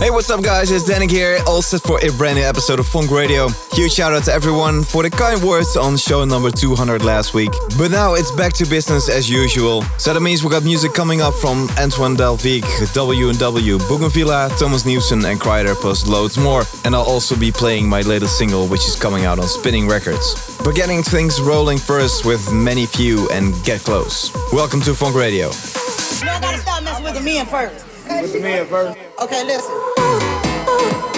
Hey, what's up, guys? It's Danik here, all set for a brand new episode of Funk Radio. Huge shout out to everyone for the kind words on show number 200 last week. But now it's back to business as usual. So that means we got music coming up from Antoine Delvig, W&W, Bougenvilla, Thomas Newson, and Kryder, plus loads more. And I'll also be playing my latest single, which is coming out on Spinnin' Records. But getting things rolling first with Many Few and Get Close. Welcome to Funk Radio. You gotta stop messing with the men first. With the men first. Okay, listen. Have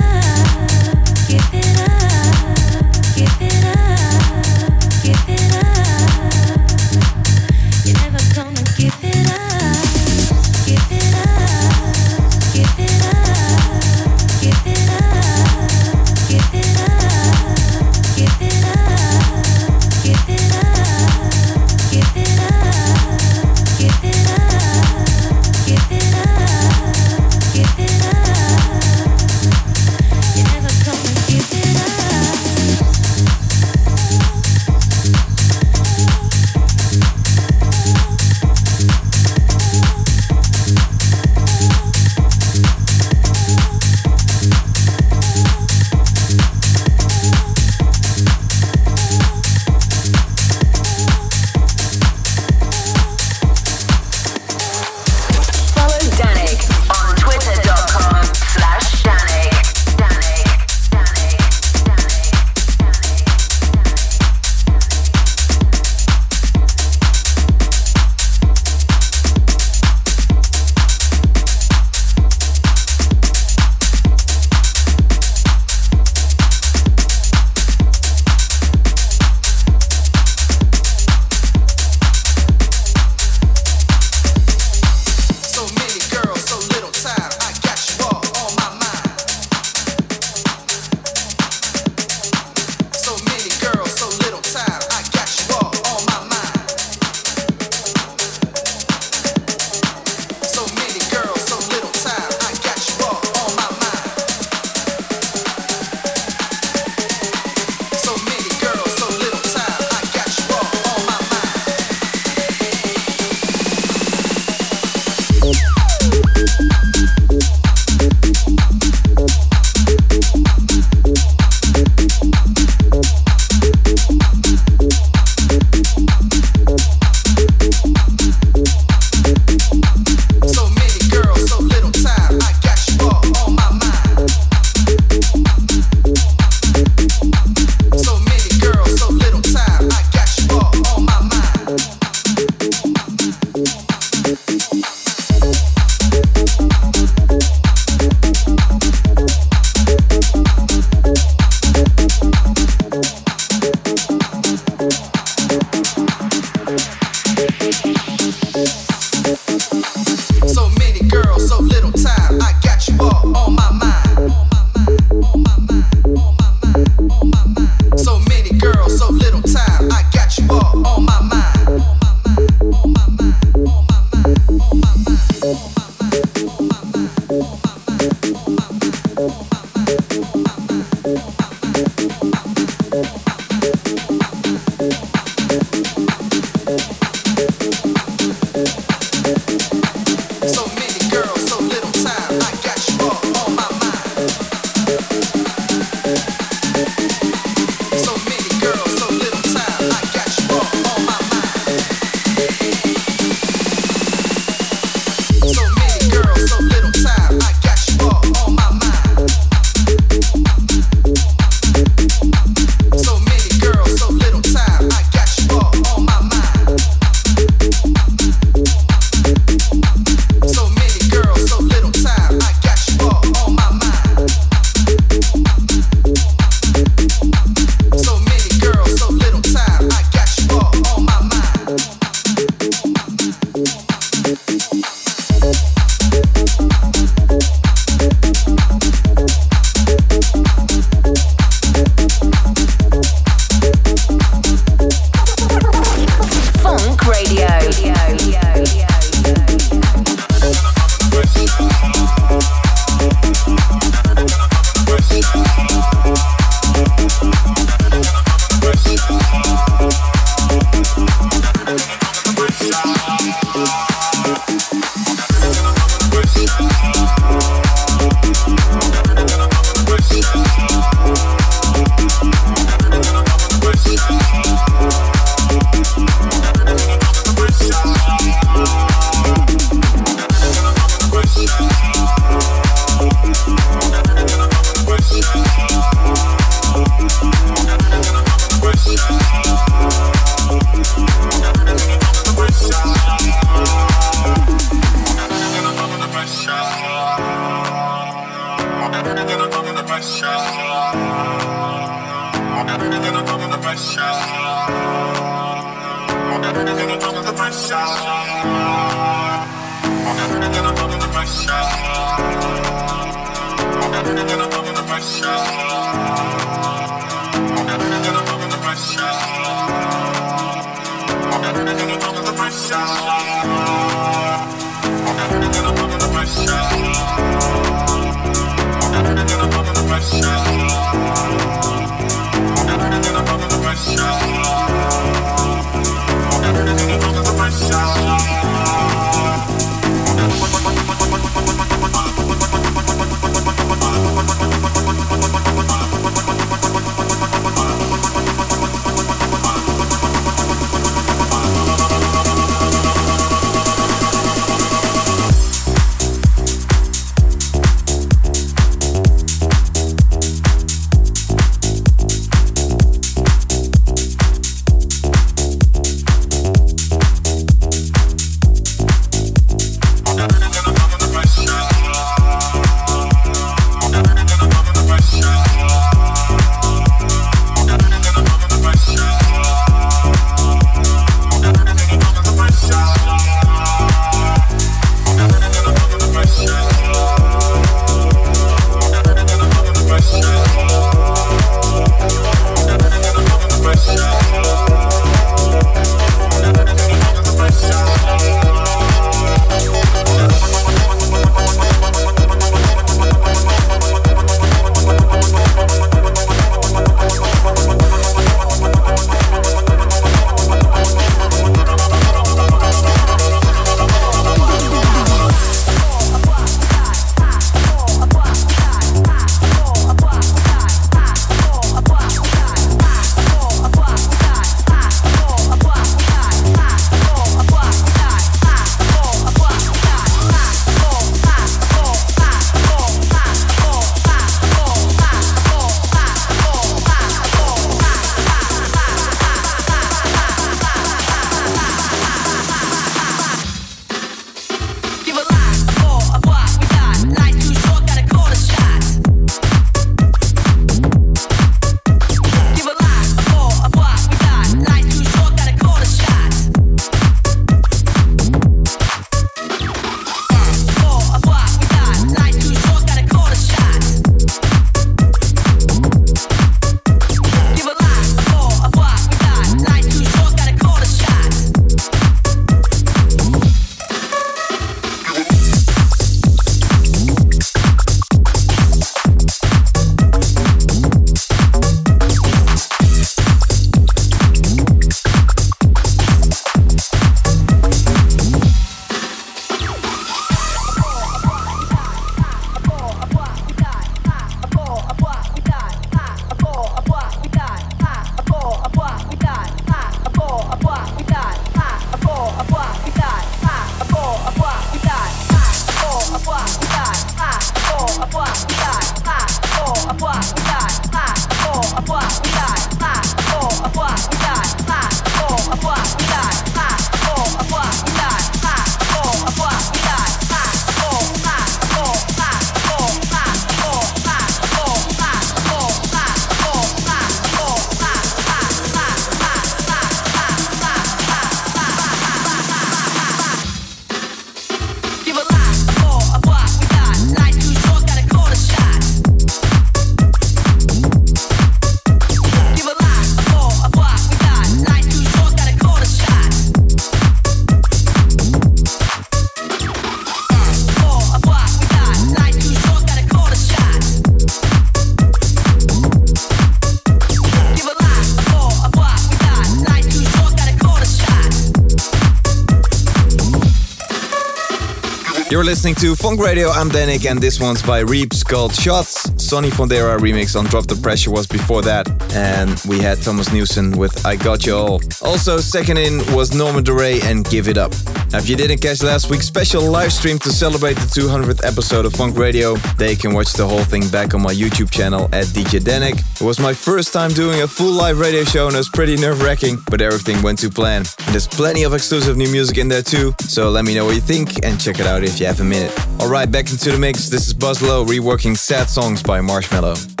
listening to Funk Radio. I'm Danik, and this one's by Reeps called Shots. Sonny Fodera remix on Drop the Pressure was before that, and we had Thomas Newson with I Got You All. Also, second in was Norman Doray and Give It Up. Now, if you didn't catch last week's special live stream to celebrate the 200th episode of Funk Radio, they can watch the whole thing back on my YouTube channel at DJ Danik. It was my first time doing a full live radio show and it was pretty nerve wracking, but everything went to plan. And there's plenty of exclusive new music in there too, so let me know what you think and check it out if you have a minute. Alright, back into the mix. This is Buzz Low reworking Sad Songs by Marshmello.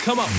Feel the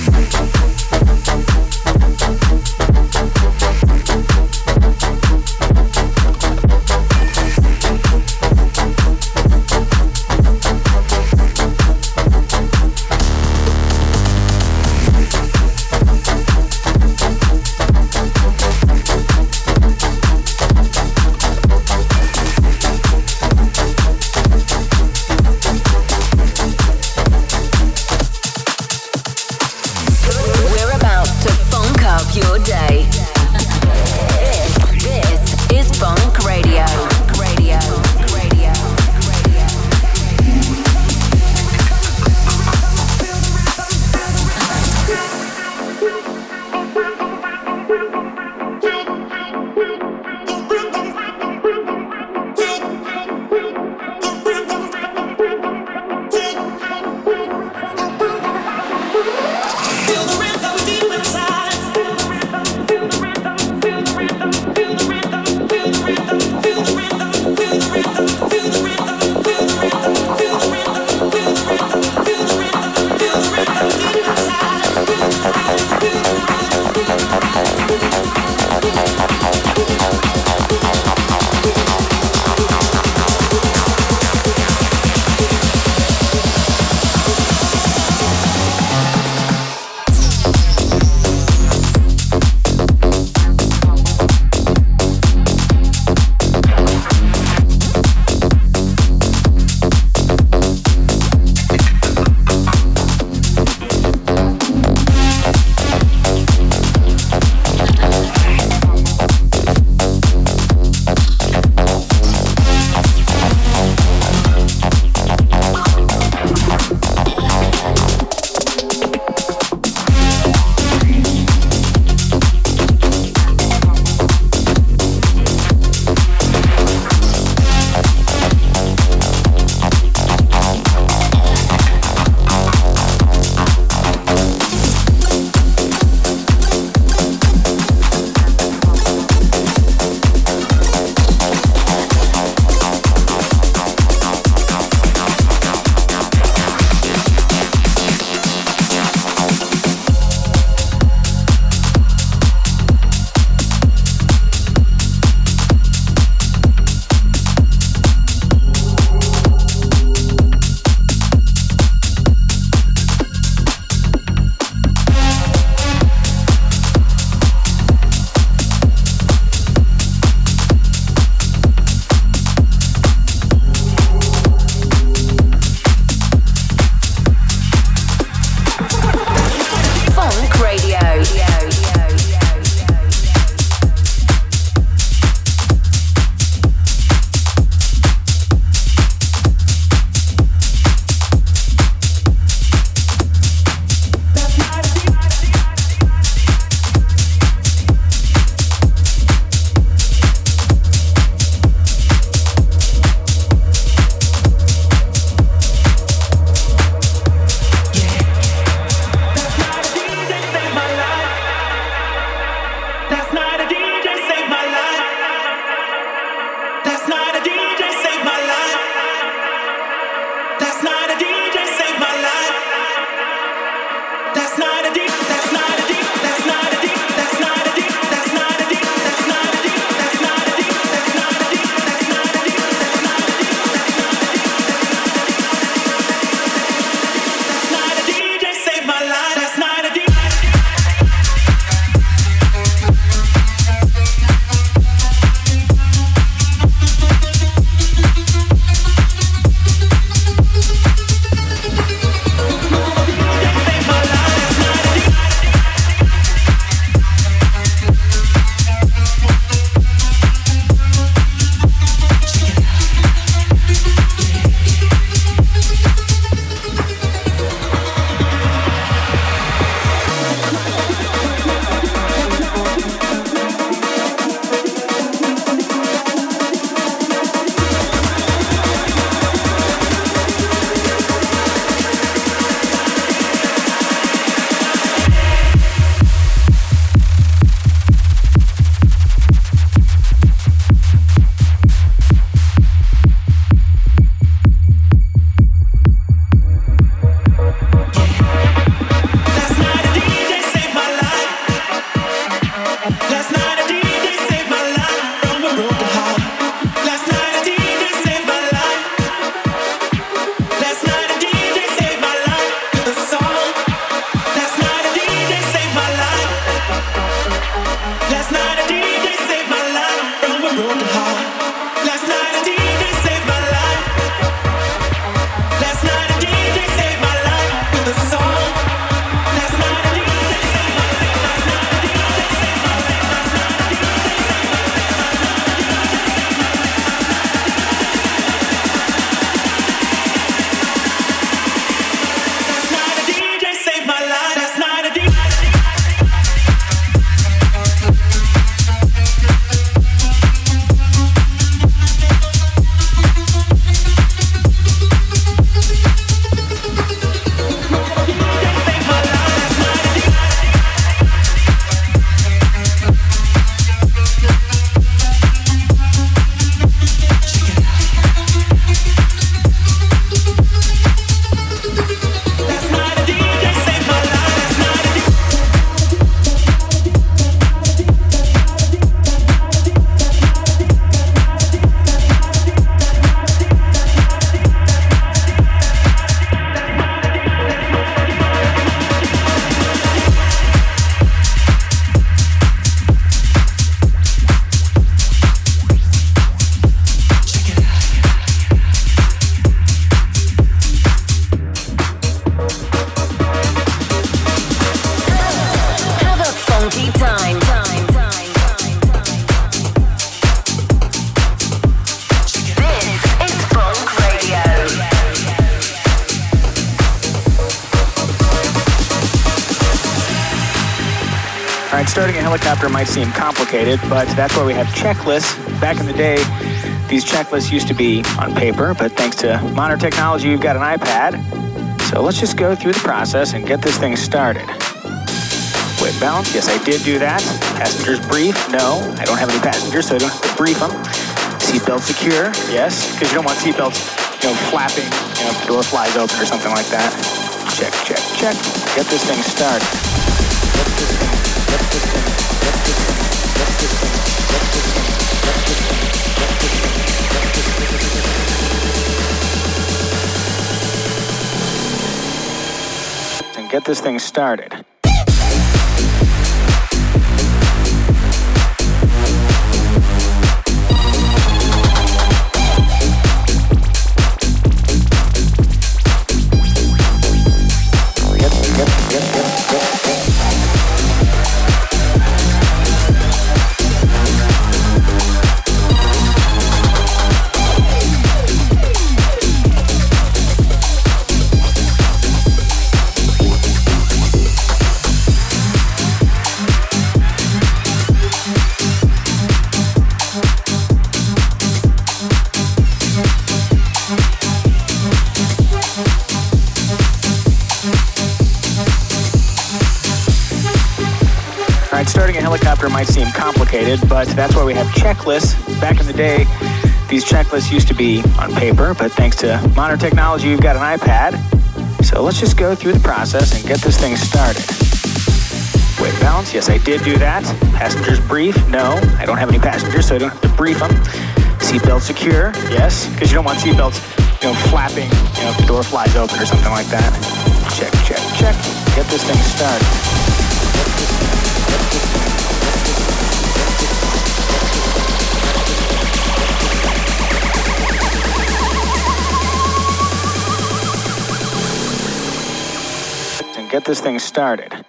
might seem complicated, but that's why we have checklists. Back in the day, these checklists used to be on paper, but thanks to modern technology, you've got an iPad. So let's just go through the process and get this thing started. Weight balance, yes, I did do that. Passengers brief, no, I don't have any passengers, so I don't have to brief them. Seatbelt secure, yes, because you don't want seatbelts, you know, flapping, you know, if the door flies open or something like that. Check, check, check. Get this thing started. Get this thing, get this thing, get this thing, get complicated, but that's why we have checklists. Back in the day, these checklists used to be on paper, but thanks to modern technology, you've got an iPad. So let's just go through the process and get this thing started. Weight balance, yes, I did do that. Passengers brief, no, I don't have any passengers, so I don't have to brief them. Seatbelt secure, yes, because you don't want seatbelts, you know, flapping, you know, if the door flies open or something like that. Check, check, check. Get this thing started. Get this thing, get this thing, get this thing, get this thing started.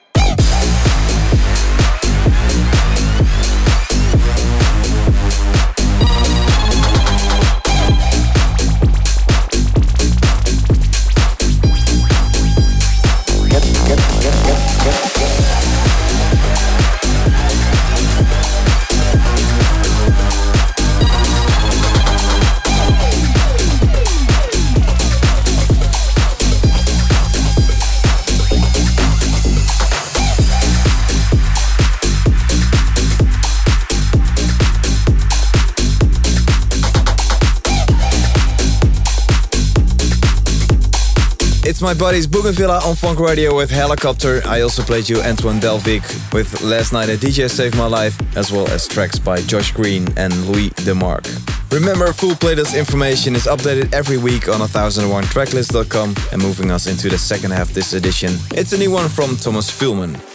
My buddies Bougenvilla on Fonk Radio with Helicopter. I also played you Antoine Delvig with Last Night a DJ Saved My Life, as well as tracks by Josh Green and Louis DeMarc. Remember, full playlist information is updated every week on 1001tracklist.com. And moving us into the second half this edition, it's a new one from Thomas Filman.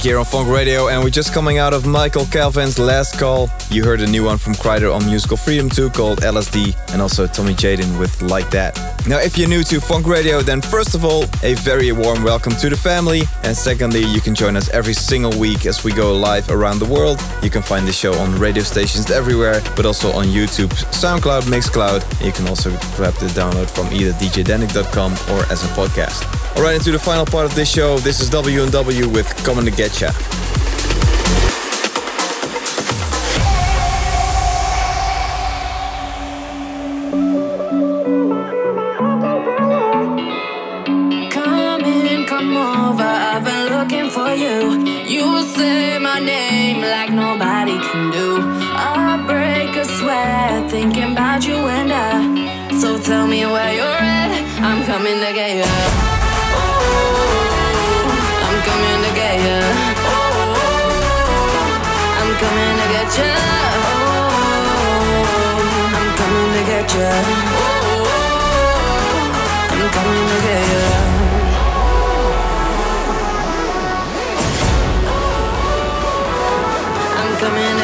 Dannic here on Fonk Radio, and we're just coming out of Michael Calvin's Last Call. You heard a new one from Kryder on Musical Freedom 2 called LSD, and also Tommy Jaden with Like That. Now, if you're new to Fonk Radio, then first of all, a very warm welcome to the family, and secondly, you can join us every single week as we go live around the world. You can find the show on radio stations everywhere, but also on YouTube, SoundCloud, Mixcloud. You can also grab the download from either djdannic.com or as a podcast. Alright, into the final part of this show. This is W&W with Coming to Get Ya. Come in, come over. I've been looking for you. You say my name like nobody can do. I break a sweat thinking about you and I. So tell me where you're at. I'm coming to get you. I'm coming to get you. I'm coming to get you. I'm coming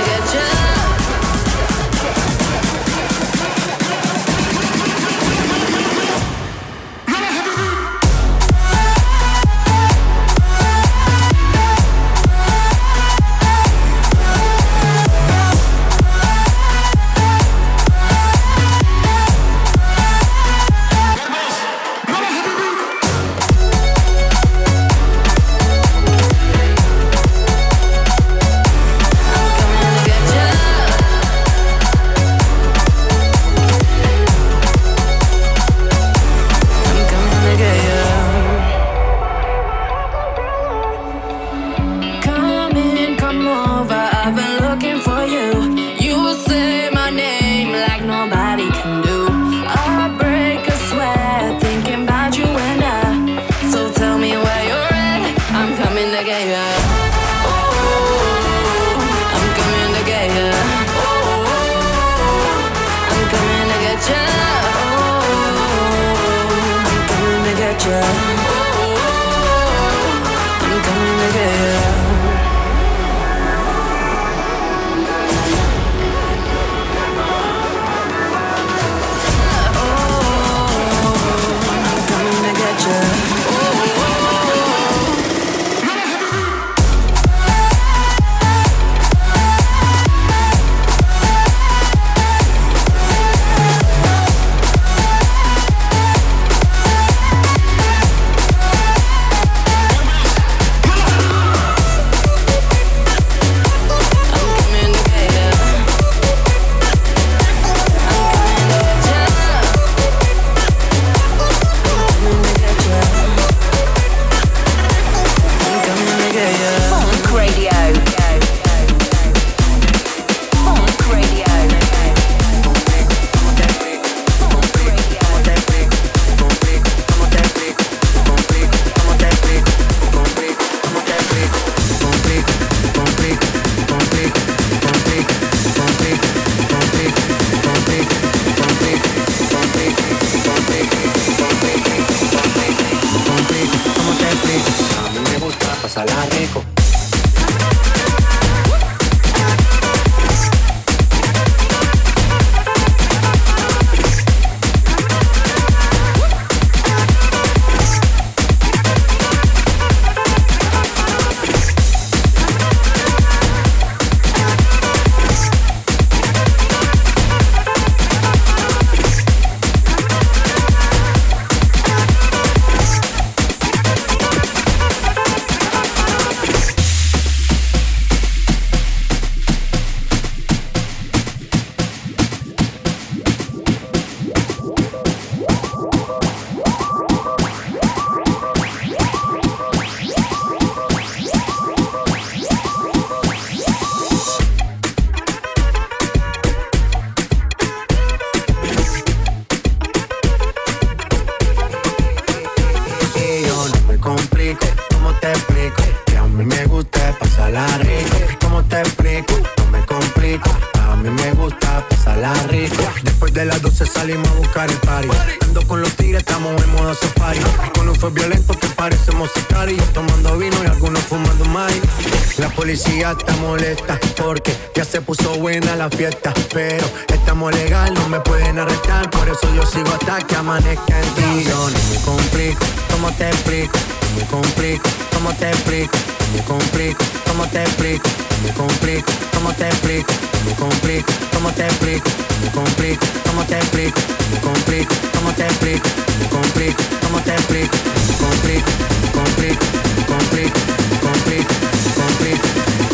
está molesta porque ya se puso buena la fiesta. Pero estamos legal, no me pueden arrestar. Por eso yo sigo hasta que amanezca en ti. Yo no me complico, ¿cómo te explico? No me complico, ¿cómo te explico? No me complico, ¿cómo te explico? No me complico, ¿cómo te explico? No me complico, ¿cómo te explico? No me complico, ¿cómo te explico? No me complico, ¿cómo te explico? No me complico, ¿cómo te explico? No me complico, complico, complico, complico, complico,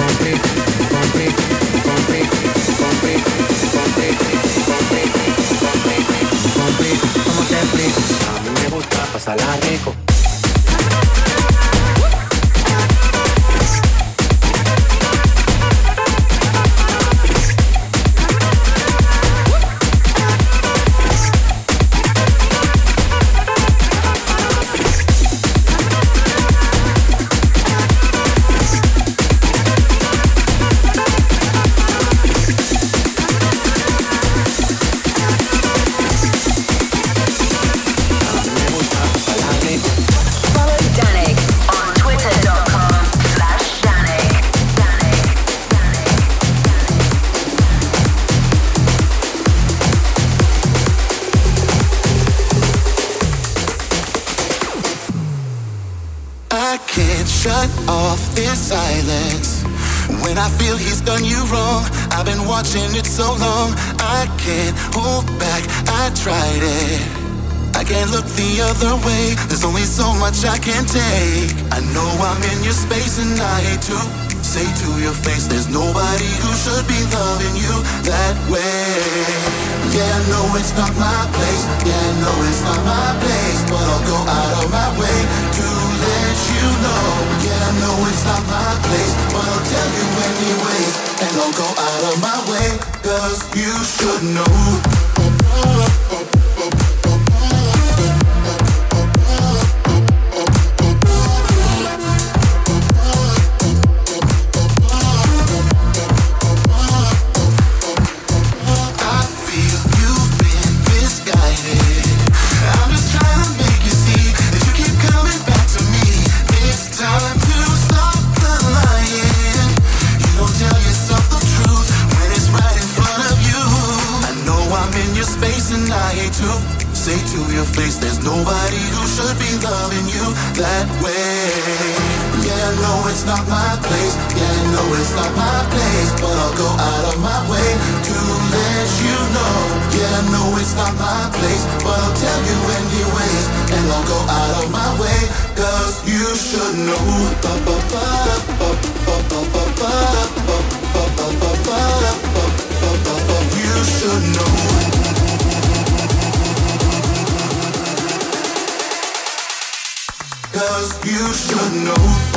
pasarla rico ¿cómo te explico? A mí me gusta pasarla rico. watching it so long. I can't hold back, I tried it. I can't look the other way. There's only so much I can take. I know I'm in your space and I hate to say to your face, there's nobody who should be loving you that way. Yeah, I know it's not my place. Yeah, I know it's not my place, but I'll go out of my way let you know. Yeah, I know it's not my place, but I'll tell you anyways. And I'll go out of my way, cause you should know. you should know.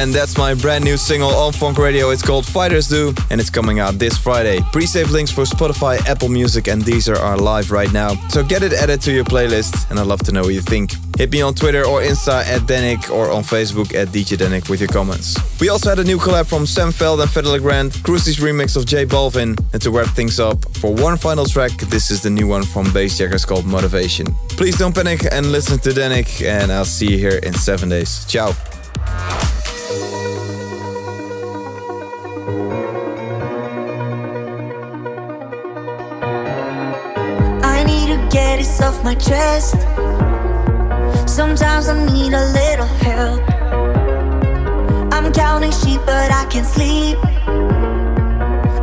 And that's my brand new single on Fonk Radio. It's called Fighters Do, and it's coming out this Friday. Pre-save links for Spotify, Apple Music, and Deezer are live right now. So get it added to your playlist, and I'd love to know what you think. Hit me on Twitter or Insta at Dannic or on Facebook at DJ Dannic with your comments. We also had a new collab from Sam Feldt and Fedele Grant, Cruisy's remix of J Balvin. And to wrap things up, for one final track, this is the new one from Bassjackers called Motivation. Please don't panic and listen to Dannic, and I'll see you here in seven days. Ciao. Get this off my chest. Sometimes I need a little help. I'm counting sheep, but I can't sleep.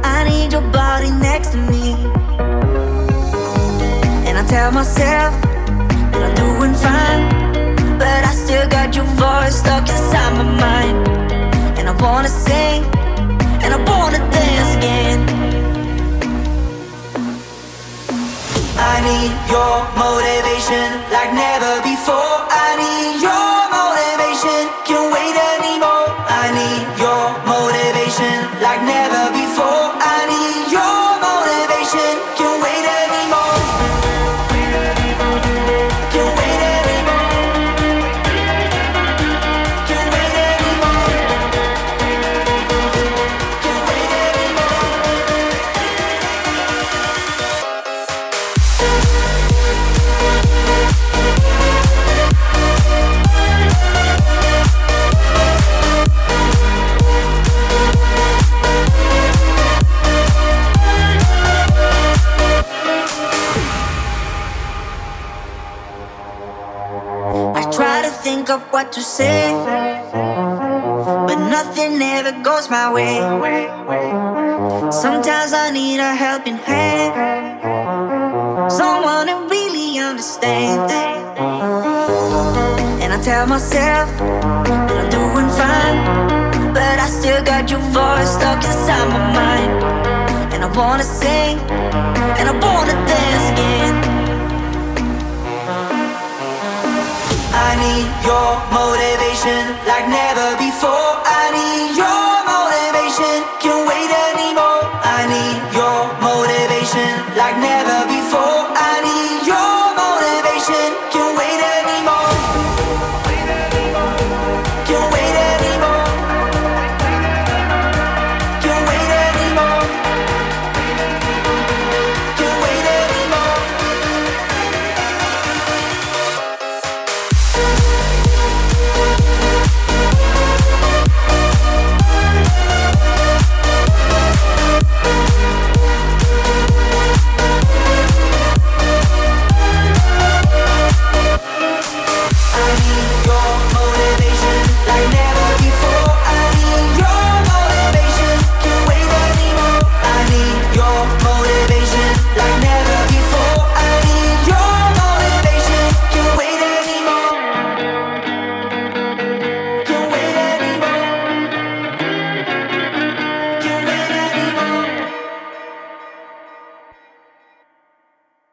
I need your body next to me. And I tell myself that I'm doing fine. But I still got your voice stuck inside my mind. And I wanna sing, and I wanna dance again. I need your motivation like never before. I need your think of what to say, but nothing ever goes my way. Sometimes I need a helping hand, someone who really understands. And I tell myself that I'm doing fine, but I still got your voice stuck inside my mind. And I wanna sing, and I wanna dance again. Need your motivation like never before. I need your